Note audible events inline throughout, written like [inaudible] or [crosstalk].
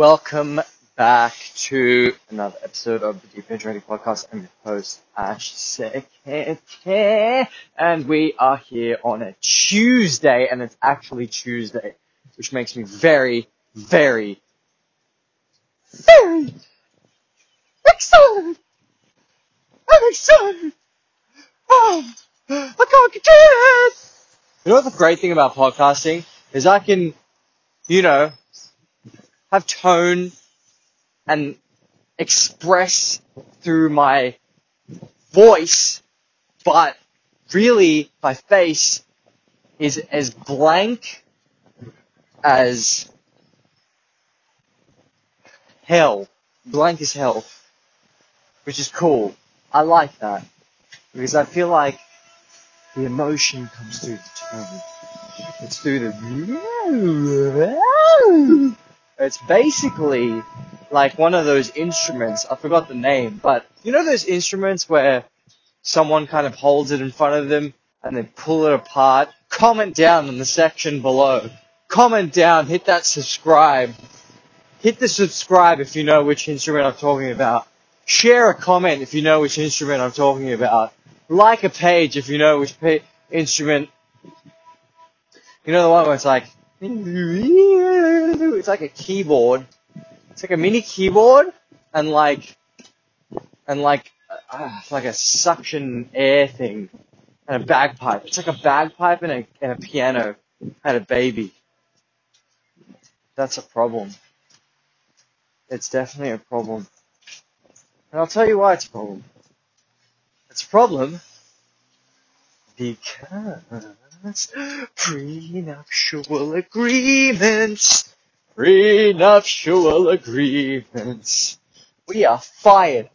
Welcome back to another episode of the Deep Penetrating Podcast. I'm your host, Ash Sekete, and we are here on a Tuesday, and it's actually Tuesday, which makes me very, very, very excited. I'm excited. Oh, I can't get it. You know what the great thing about podcasting is I can, you know, have tone and express through my voice, but really my face is as blank as hell. Blank as hell. Which is cool. I like that. Because I feel like the emotion comes through the tone. It's through the it's basically like one of those instruments. I forgot the name, but you know those instruments where someone kind of holds it in front of them and they pull it apart? Comment down in the section below. Comment down, hit that subscribe. Hit the subscribe if you know which instrument I'm talking about. Share a comment if you know which instrument I'm talking about. Like a page if you know which pa- instrument. You know the one where it's like, it's like a keyboard. It's like a mini keyboard and like and like uh, like a suction air thing and a bagpipe. It's like a bagpipe and a and a piano had a baby. That's a problem. It's definitely a problem. And I'll tell you why it's a problem. It's a problem because prenuptial agreements, prenuptial agreements. We are fired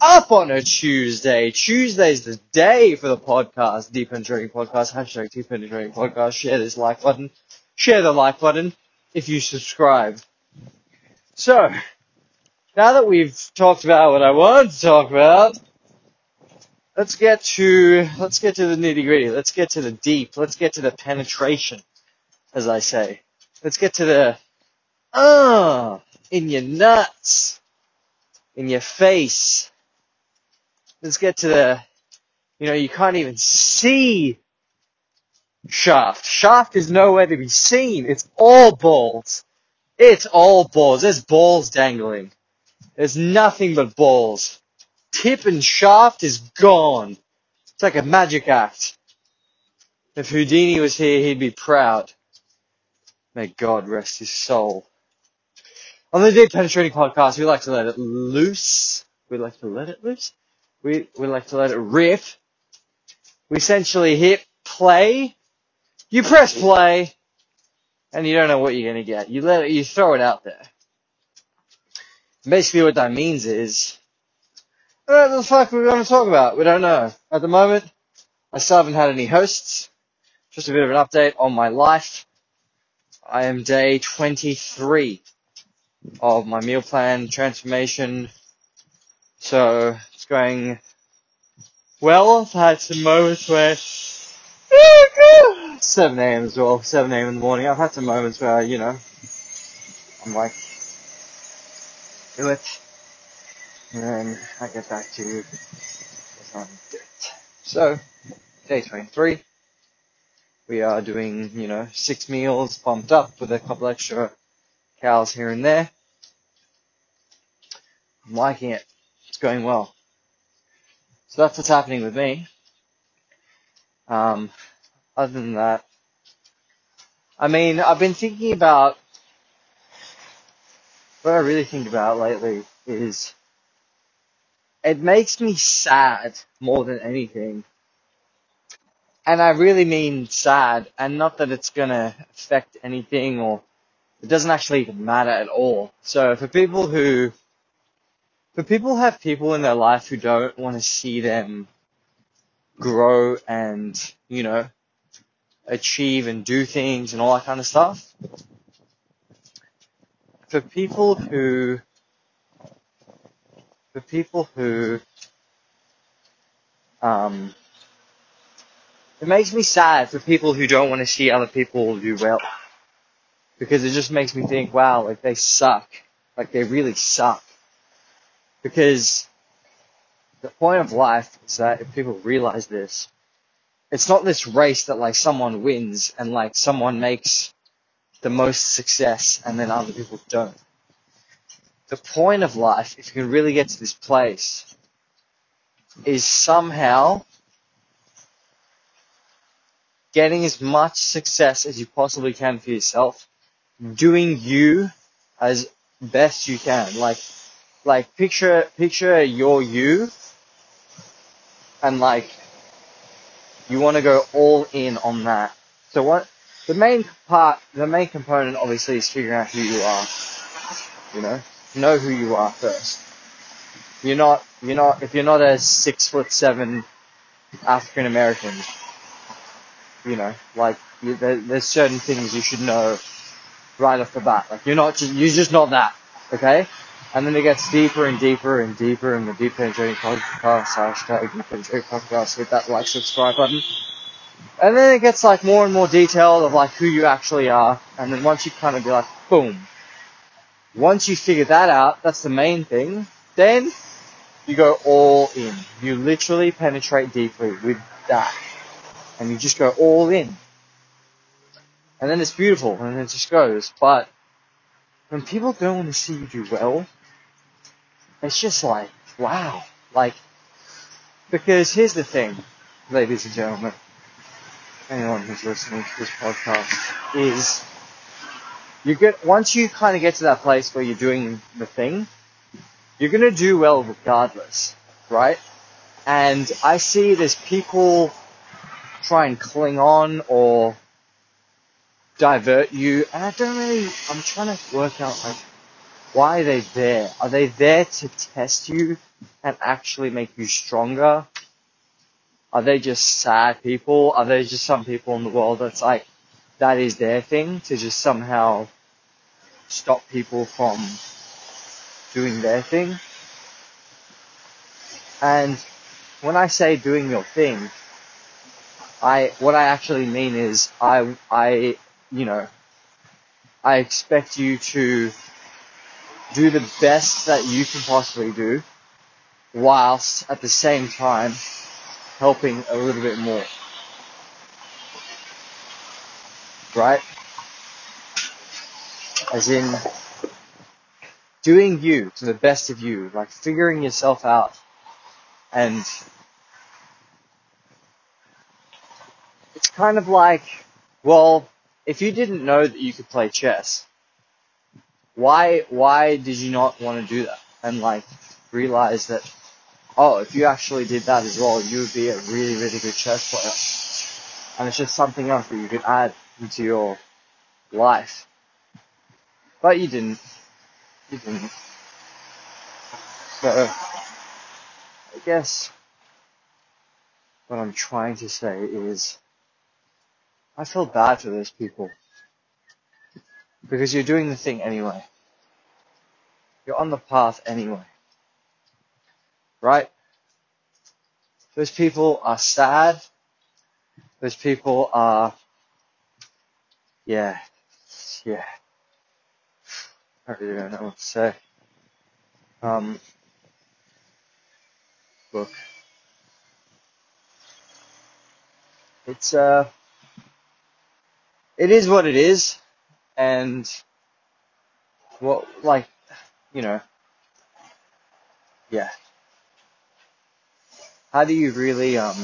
up on a Tuesday. Tuesday's the day for the podcast, Deep Penetrating Podcast, hashtag Deep Penetrating Podcast. Share this like button. Share the like button if you subscribe. So, now that we've talked about what I wanted to talk about, let's get to let's get to the nitty gritty. Let's get to the deep. Let's get to the penetration, as I say. Let's get to the ah uh, in your nuts, in your face. Let's get to the you know you can't even see shaft. Shaft is nowhere to be seen. It's all balls. It's all balls. There's balls dangling. There's nothing but balls tip and shaft is gone. It's like a magic act. If Houdini was here, he'd be proud. May God rest his soul. On the Deep Penetrating Podcast, we like to let it loose. We like to let it loose. We, we like to let it rip. We essentially hit play. You press play, and you don't know what you're gonna get. You let it, you throw it out there. Basically what that means is, what the fuck are we going to talk about? We don't know. At the moment, I still haven't had any hosts. Just a bit of an update on my life. I am day 23 of my meal plan transformation. So, it's going well. I've had some moments where [laughs] 7 a.m. as well, 7 a.m. in the morning. I've had some moments where, you know, I'm like, do it and then I get back to it. So, day 23. We are doing, you know, six meals bumped up with a couple extra cows here and there. I'm liking it. It's going well. So that's what's happening with me. Um, other than that, I mean, I've been thinking about, what I really think about lately is it makes me sad more than anything. And I really mean sad, and not that it's gonna affect anything or it doesn't actually matter at all. So for people who, for people who have people in their life who don't want to see them grow and, you know, achieve and do things and all that kind of stuff. For people who for people who um, it makes me sad for people who don't want to see other people do well because it just makes me think, wow, like they suck. Like they really suck. Because the point of life is that if people realize this, it's not this race that like someone wins and like someone makes the most success and then other people don't. The point of life, if you can really get to this place, is somehow getting as much success as you possibly can for yourself, doing you as best you can. Like, like picture, picture your you and like you want to go all in on that. So what the main part, the main component obviously is figuring out who you are. You know, know who you are first. You're not, you're not, if you're not a six foot seven African American, you know, like you, there, there's certain things you should know right off the bat. Like you're not, just, you're just not that, okay? And then it gets deeper and deeper and deeper in the Deep Penetrating Podcast, hashtag Deep Penetrating Podcast, hit that like subscribe button. And then it gets like more and more detailed of like who you actually are. And then once you kind of be like, boom. Once you figure that out, that's the main thing, then you go all in. You literally penetrate deeply with that. And you just go all in. And then it's beautiful and it just goes. But when people don't want to see you do well, it's just like, wow. Like, because here's the thing, ladies and gentlemen, anyone who's listening to this podcast, is you get, once you kind of get to that place where you're doing the thing, you're gonna do well regardless, right? And I see there's people try and cling on or divert you, and I don't really, I'm trying to work out like, why are they there? Are they there to test you and actually make you stronger? Are they just sad people? Are there just some people in the world that's like, that is their thing to just somehow stop people from doing their thing? And when I say doing your thing, I, what I actually mean is I, I, you know, I expect you to do the best that you can possibly do whilst at the same time helping a little bit more. Right? As in doing you to the best of you, like figuring yourself out and it's kind of like, well, if you didn't know that you could play chess, why why did you not want to do that? And like realize that oh if you actually did that as well you would be a really really good chess player. And it's just something else that you could add into your life but you didn't you didn't so I guess what I'm trying to say is I feel bad for those people because you're doing the thing anyway. You're on the path anyway. Right? Those people are sad. Those people are, yeah, yeah. I really don't know what to say. Um, look. It's, uh, it is what it is. And, what, like, you know, yeah. How do you really, um,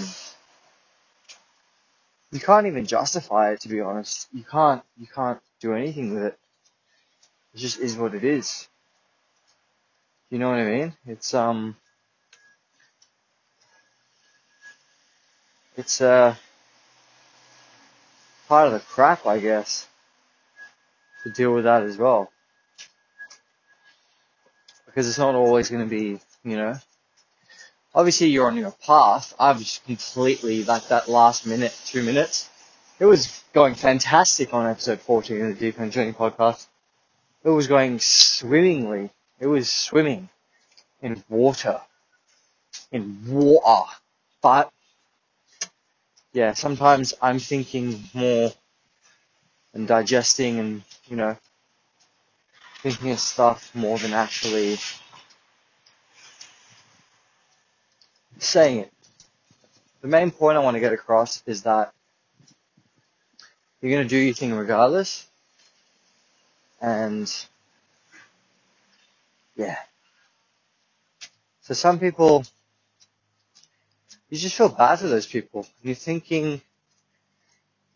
you can't even justify it to be honest. You can't, you can't do anything with it. It just is what it is. You know what I mean? It's, um, it's, uh, part of the crap, I guess, to deal with that as well. Because it's not always going to be, you know, obviously you're on your path. I've just completely, like that last minute, two minutes, it was going fantastic on episode 14 of the Deep End Journey podcast. It was going swimmingly. It was swimming in water. In water. But, yeah, sometimes I'm thinking more and digesting and, you know, thinking of stuff more than actually saying it. The main point I want to get across is that you're going to do your thing regardless. And yeah. So some people, you just feel bad for those people. You're thinking,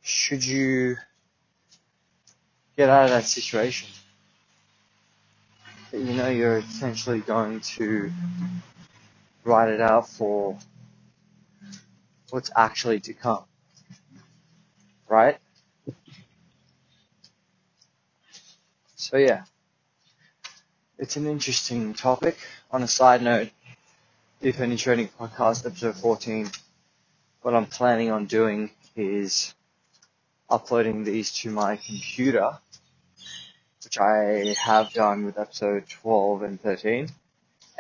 should you get out of that situation? You know you're essentially going to write it out for what's actually to come. Right? So yeah. It's an interesting topic. On a side note, if any trading podcast episode 14, what I'm planning on doing is uploading these to my computer, which I have done with episode 12 and 13.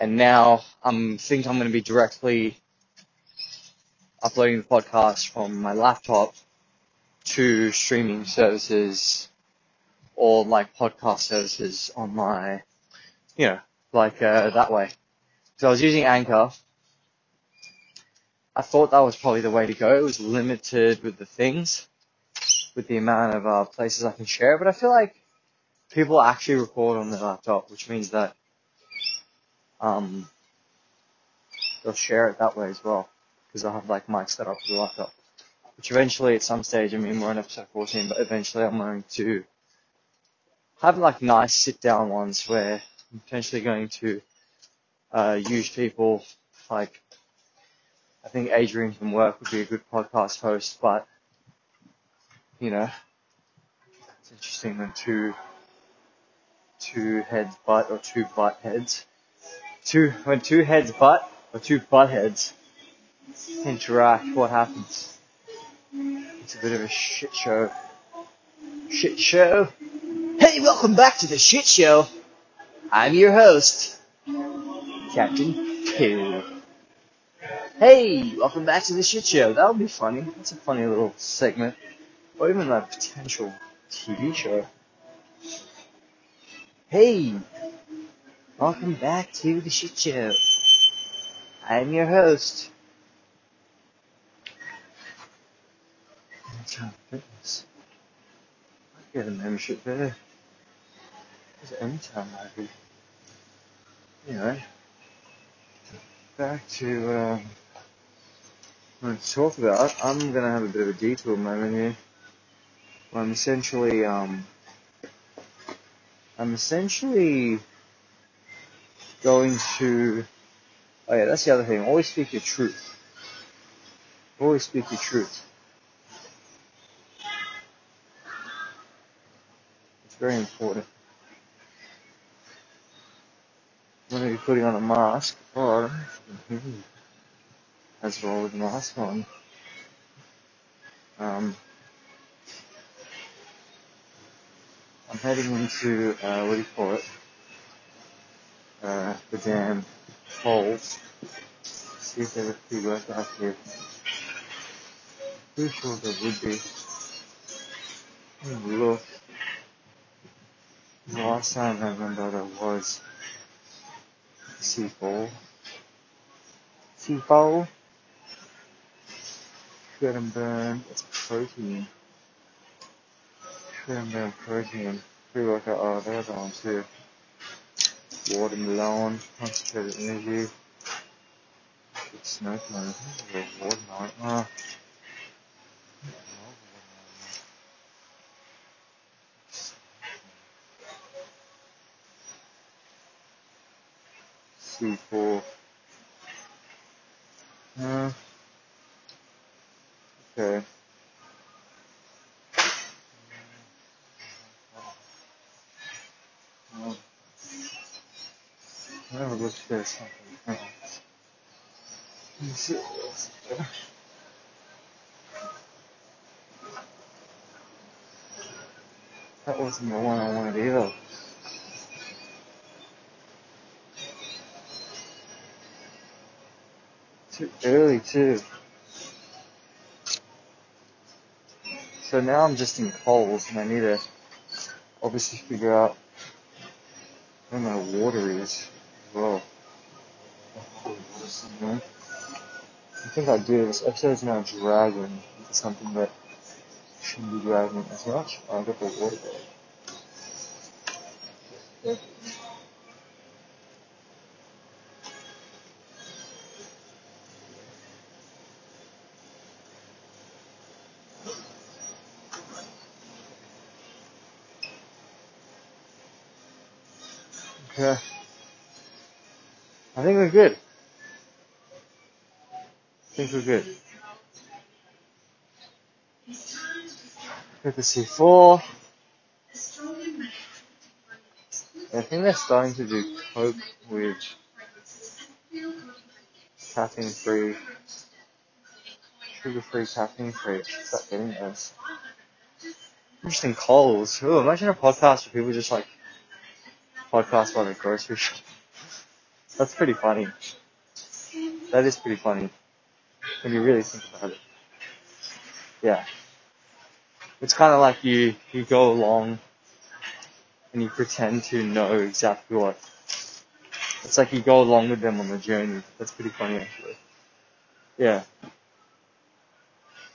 And now I'm think I'm going to be directly uploading the podcast from my laptop to streaming services or like podcast services on my, you know, like uh, that way. So I was using Anchor. I thought that was probably the way to go. It was limited with the things, with the amount of uh, places I can share. But I feel like people actually record on their laptop, which means that um, they'll share it that way as well because I'll have like mics set up for the laptop. Which eventually, at some stage, I mean, we're on episode 14, but eventually I'm going to have like nice sit down ones where I'm potentially going to uh, use people like I think Adrian from work would be a good podcast host, but you know, it's interesting when two two heads butt or two butt heads two when two heads butt or two butt heads interact, what happens? It's a bit of a shit show. Shit show. Hey, welcome back to the shit show. I'm your host, Captain Two. Hey, welcome back to the shit show. That would be funny. That's a funny little segment. Or even a potential TV show. Hey, welcome back to the shit show. I'm your host. Anytime Fitness. I get a membership there. There's Anytime maybe. Anyway, back to um, what to talk about. I'm gonna have a bit of a detour moment here. I'm essentially um, I'm essentially going to. Oh yeah, that's the other thing. Always speak your truth. Always speak your truth. It's very important. When you're putting on a mask, or as well with the mask on, um, I'm heading into uh, what do you call it? Uh, the damn holes. See if there's a free workout here. Pretty sure there would be. Let me Look. The last time I remember there was C4. C4. Shred and burn. It's protein. Shred and burn protein. Pre workout. Oh, there's one too. Watermelon. Concentrated energy. Good smoke man. Watermelon. Oh. C4. Uh, okay. Well, I what else is. That wasn't the one I wanted either. Too early too. So now I'm just in Coles and I need to obviously figure out where my water is as well. Think I do. This episode is now dragging into something that shouldn't be dragging as much. I got the water. Okay. Think we're good. Good to four. I think they're starting to do coke with caffeine free, sugar free, caffeine free. Start getting those. Interesting calls. Ooh, imagine a podcast where people just like podcast by the grocery. [laughs] That's pretty funny. That is pretty funny when you really think about it. Yeah. It's kind of like you, you go along and you pretend to know exactly what. It's like you go along with them on the journey. That's pretty funny actually. Yeah.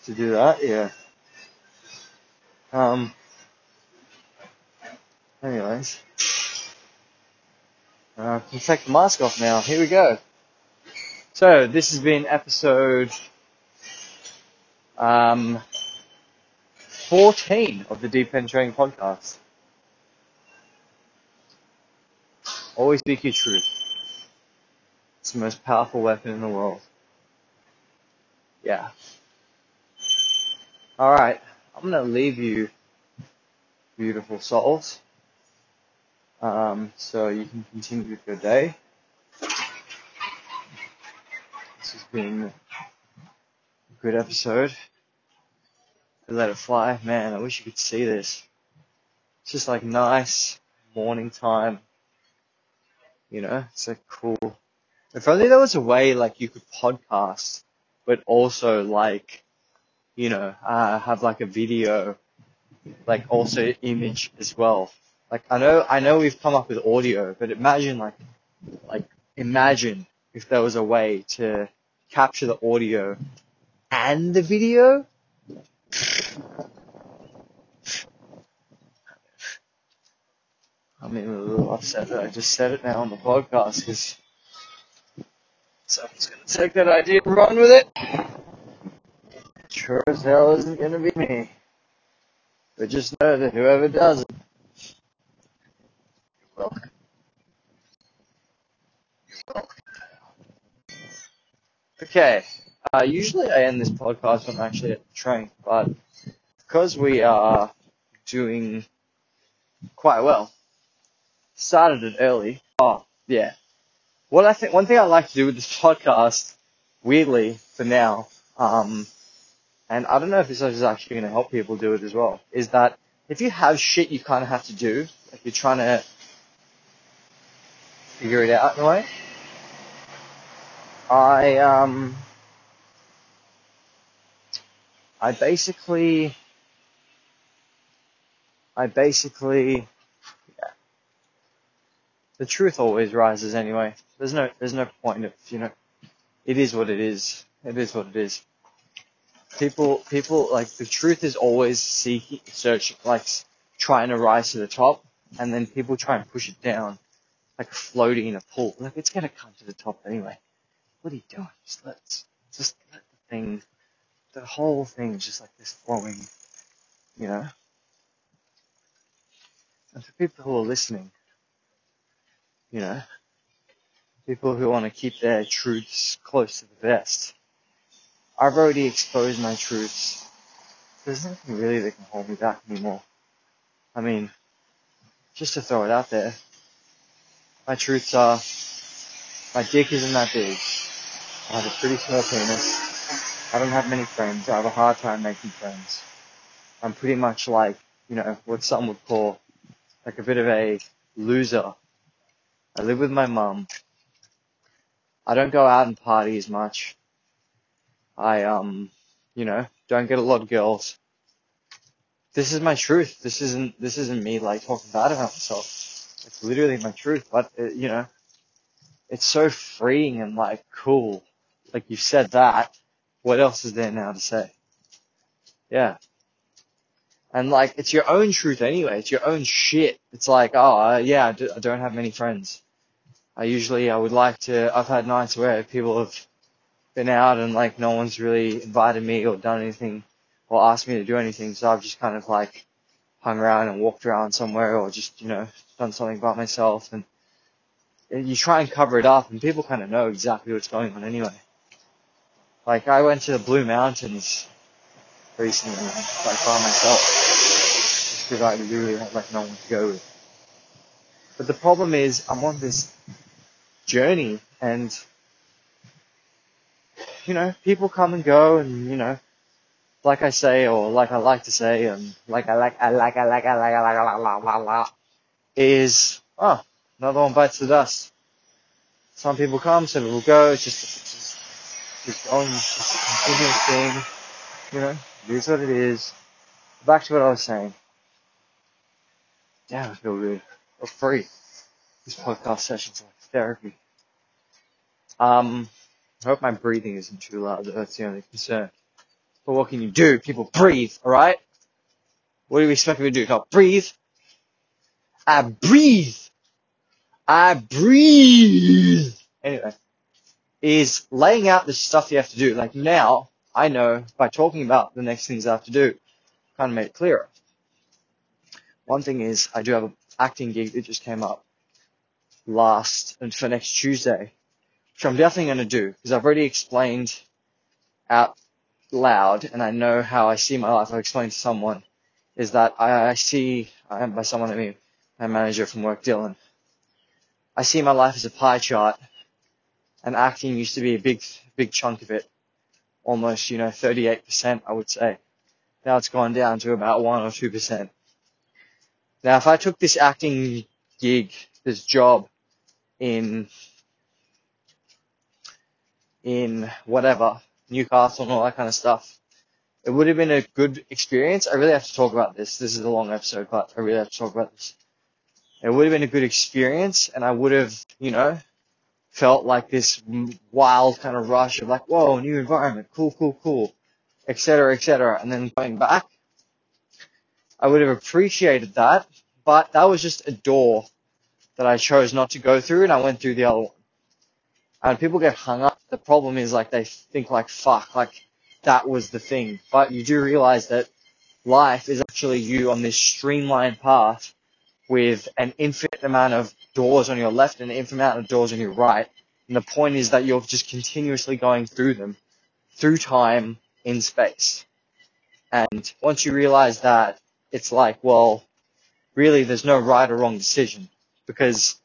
To do that, yeah. Um, anyways. Uh, can take the mask off now. Here we go. So, this has been episode, um, 14 of the Deep Penetrating Podcast. Always speak your truth. It's the most powerful weapon in the world. Yeah. Alright. I'm gonna leave you, beautiful souls. Um, so you can continue with your day. This has been a good episode. I Let it fly. Man, I wish you could see this. It's just like nice morning time. You know, it's like cool. If only there was a way like you could podcast, but also like, you know, uh, have like a video, like also image as well. Like I know, I know we've come up with audio, but imagine like, like imagine if there was a way to capture the audio and the video. I'm even a little upset that I just said it now on the podcast because someone's gonna take that idea and run with it. Sure as hell isn't gonna be me. But just know that whoever does it, you're welcome. You're welcome. Okay. Uh, usually I end this podcast when I'm actually at the train, but because we are doing quite well, started it early. Oh, yeah. What I think, one thing I like to do with this podcast, weirdly, for now, um, and I don't know if this is actually going to help people do it as well, is that if you have shit you kind of have to do, like you're trying to figure it out in a way, I, um, I basically, I basically, yeah, the truth always rises anyway. There's no, there's no point of, you know, it is what it is. It is what it is. People, people, like, the truth is always seeking, searching, like, trying to rise to the top, and then people try and push it down, like floating in a pool. Like, it's gonna come to the top anyway. What are you doing? Just let, just let the thing, the whole thing is just like this flowing, you know? And for people who are listening, you know, people who want to keep their truths close to the vest, I've already exposed my truths. There's nothing really that can hold me back anymore. I mean, just to throw it out there, my truths are, my dick isn't that big. I have a pretty small penis. I don't have many friends. I have a hard time making friends. I'm pretty much like, you know, what some would call like a bit of a loser. I live with my mum. I don't go out and party as much. I, um, you know, don't get a lot of girls. This is my truth. This isn't, this isn't me like talking bad about myself. It's literally my truth, but it, you know, it's so freeing and like cool. Like you've said that. What else is there now to say? Yeah. And like, it's your own truth anyway. It's your own shit. It's like, oh, uh, yeah, I d- I don't have many friends. I usually, I would like to, I've had nights where people have been out and like no one's really invited me or done anything or asked me to do anything. So I've just kind of like hung around and walked around somewhere or just, you know, done something by myself and you try and cover it up and people kind of know exactly what's going on anyway. Like I went to the Blue Mountains recently, like by myself, just because I really had like no one to go with. But the problem is I'm on this journey and you know, people come and go and, you know, like I say, or like I like to say, and like I like, I like, I like, I like, I like, I like, la, la, la, is, oh, another one bites the dust. Some people come, some people go, it's just, just, going, just a continuous thing, you know, it is what it is. Back to what I was saying. Damn, I feel good. For free. This podcast sessions like therapy. Um, I hope my breathing isn't too loud, that's the only concern. But what can you do? People breathe, alright? What do you expect me to do? Not breathe? I breathe! I breathe! Anyway, is laying out the stuff you have to do. Like now, I know by talking about the next things I have to do, kind of made it clearer. One thing is, I do have an acting gig that just came up last, and for next Tuesday, which I'm definitely going to do, because I've already explained out loud, and I know how I see my life. I've explained to someone, is that I, I see, by someone I mean my manager from work, Dylan. I see my life as a pie chart, and acting used to be a big, big chunk of it. Almost, you know, 38%, I would say. Now it's gone down to about 1 or 2%. Now, if I took this acting gig, this job in in whatever, Newcastle and all that kind of stuff. It would have been a good experience. I really have to talk about this. This is a long episode, but I really have to talk about this. It would have been a good experience and I would have, you know, felt like this wild kind of rush of like, whoa, new environment, cool, cool, cool, etc., etc. And then going back, I would have appreciated that, but that was just a door that I chose not to go through and I went through the other one and people get hung up. The problem is like they think like fuck, like that was the thing. But you do realize that life is actually you on this streamlined path with an infinite amount of doors on your left and an infinite amount of doors on your right. And the point is that you're just continuously going through them, through time, in space. And once you realize that, it's like, well, really there's no right or wrong decision because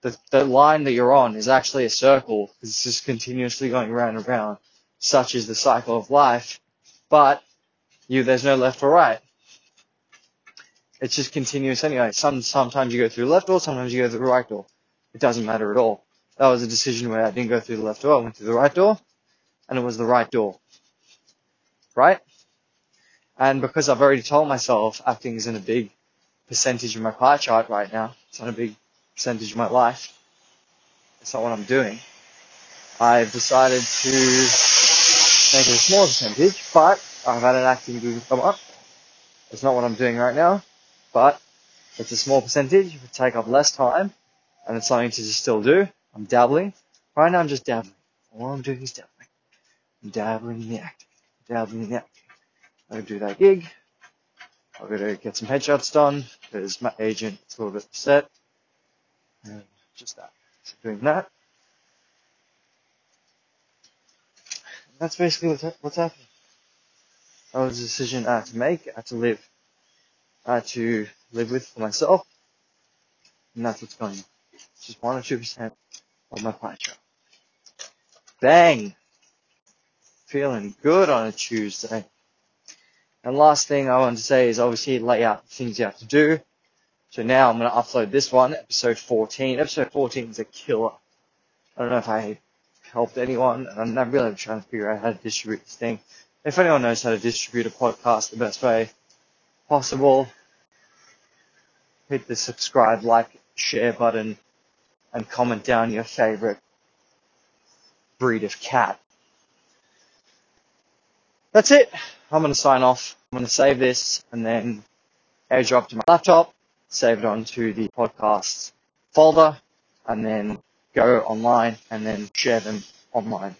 the, the line that you're on is actually a circle it's just continuously going round and round. Such is the cycle of life, but you there's no left or right. It's just continuous anyway. Some sometimes you go through the left door, sometimes you go through the right door. It doesn't matter at all. That was a decision where I didn't go through the left door, I went through the right door, and it was the right door. Right? And because I've already told myself acting isn't a big percentage of my pie chart right now, it's not a big percentage of my life. It's not what I'm doing. I've decided to make it a small percentage, but I've had an acting gig come up. It's not what I'm doing right now, but it's a small percentage. It would take up less time, and it's something to just still do. I'm dabbling. Right now I'm just dabbling. All I'm doing is dabbling. I'm dabbling in the acting. Dabbling in the acting. I gotta do that gig. I've got to get some headshots done because my agent is a little bit upset. And just that. So doing that. That's basically what's, what's happening. That was a decision I had to make. I had to live. Had to live with for myself. And that's what's going on. It's just 1 or 2% of my pie chart. Bang! Feeling good on a Tuesday. And last thing I want to say is obviously lay out things you have to do. So now I'm going to upload this one, episode 14. Episode 14 is a killer. I don't know if I helped anyone, and I'm really trying to figure out how to distribute this thing. If anyone knows how to distribute a podcast the best way possible, hit the subscribe, like, share button and comment down your favorite breed of cat. That's it. I'm going to sign off. I'm going to save this and then airdrop to my laptop, save it onto the podcast folder, and then go online and then share them online.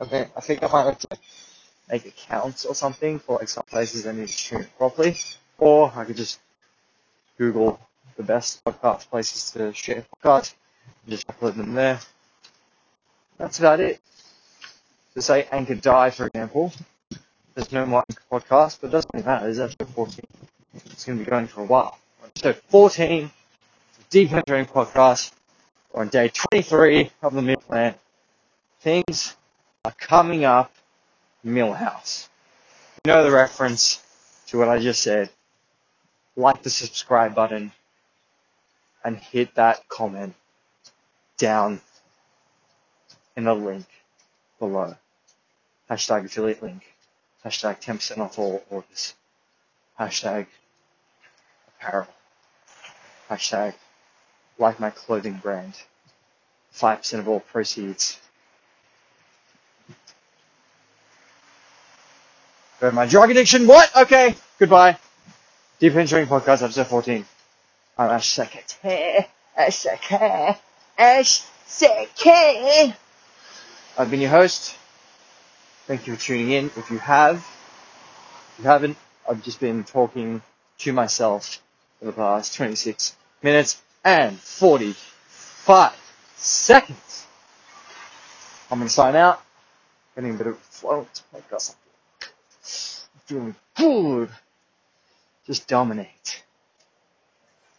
Okay, I think I might have to make accounts or something for like some places I need to tune it properly, or I could just Google the best podcast places to share podcasts, and just upload them there. That's about it. To say Anchor Die, for example, there's no more podcast, but it doesn't really matter. There's episode 14. It's going to be going for a while. Episode 14, Deep Penetrating Podcast. On day 23 of the meal plan. Things are coming up Milhouse. You know the reference to what I just said. Like the subscribe button and hit that comment down in the link below. Hashtag affiliate link. Hashtag 10% off all orders. Hashtag apparel. Hashtag like my clothing brand. 5% of all proceeds. Go to my drug addiction. What? Okay. Goodbye. Deep Penetrating Podcast, episode 14. I'm Ash Secretary. Ash Secretary. Ash Secretary. I've been your host. Thank you for tuning in. If you have, if you haven't, I've just been talking to myself for the past 26 minutes and 45 seconds. I'm going to sign out. Getting a bit of flow to podcast. Feeling good. Just dominate.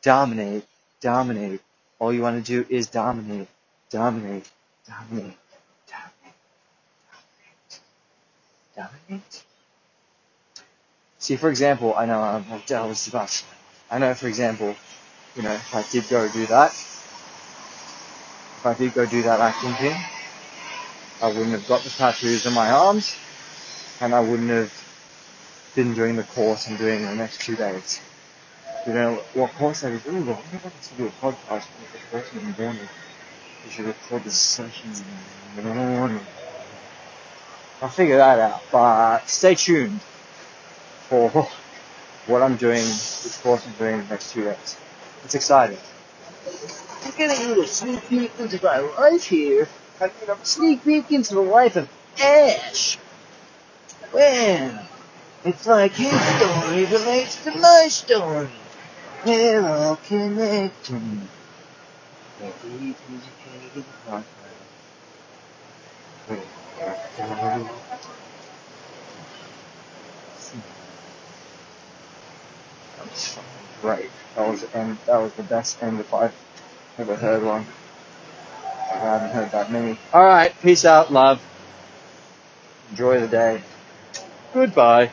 Dominate. Dominate. All you want to do is dominate. Dominate. Dominate. Dominate. Dominate. dominate. See, for example, I know I'm like Dallas Bucks. I know, for example, you know, if I did go do that, if I did go do that acting thing, I wouldn't have got the tattoos on my arms, and I wouldn't have been doing the course I'm doing the next two days. You know, what course I was doing, but I wanted to do a podcast with the person in the morning. We should record this session in the morning. I'll figure that out, but stay tuned for what I'm doing, which course I'm doing the next two days. It's exciting. I'm getting a little sneak peek into my life here. I mean, a sneak peek into the life of Ash. Well, it's like his story relates to my story. We're all connected. That was fucking great. That was and that was the best end if I've ever heard one. I haven't heard that many. Alright, peace out, love. Enjoy the day. Goodbye.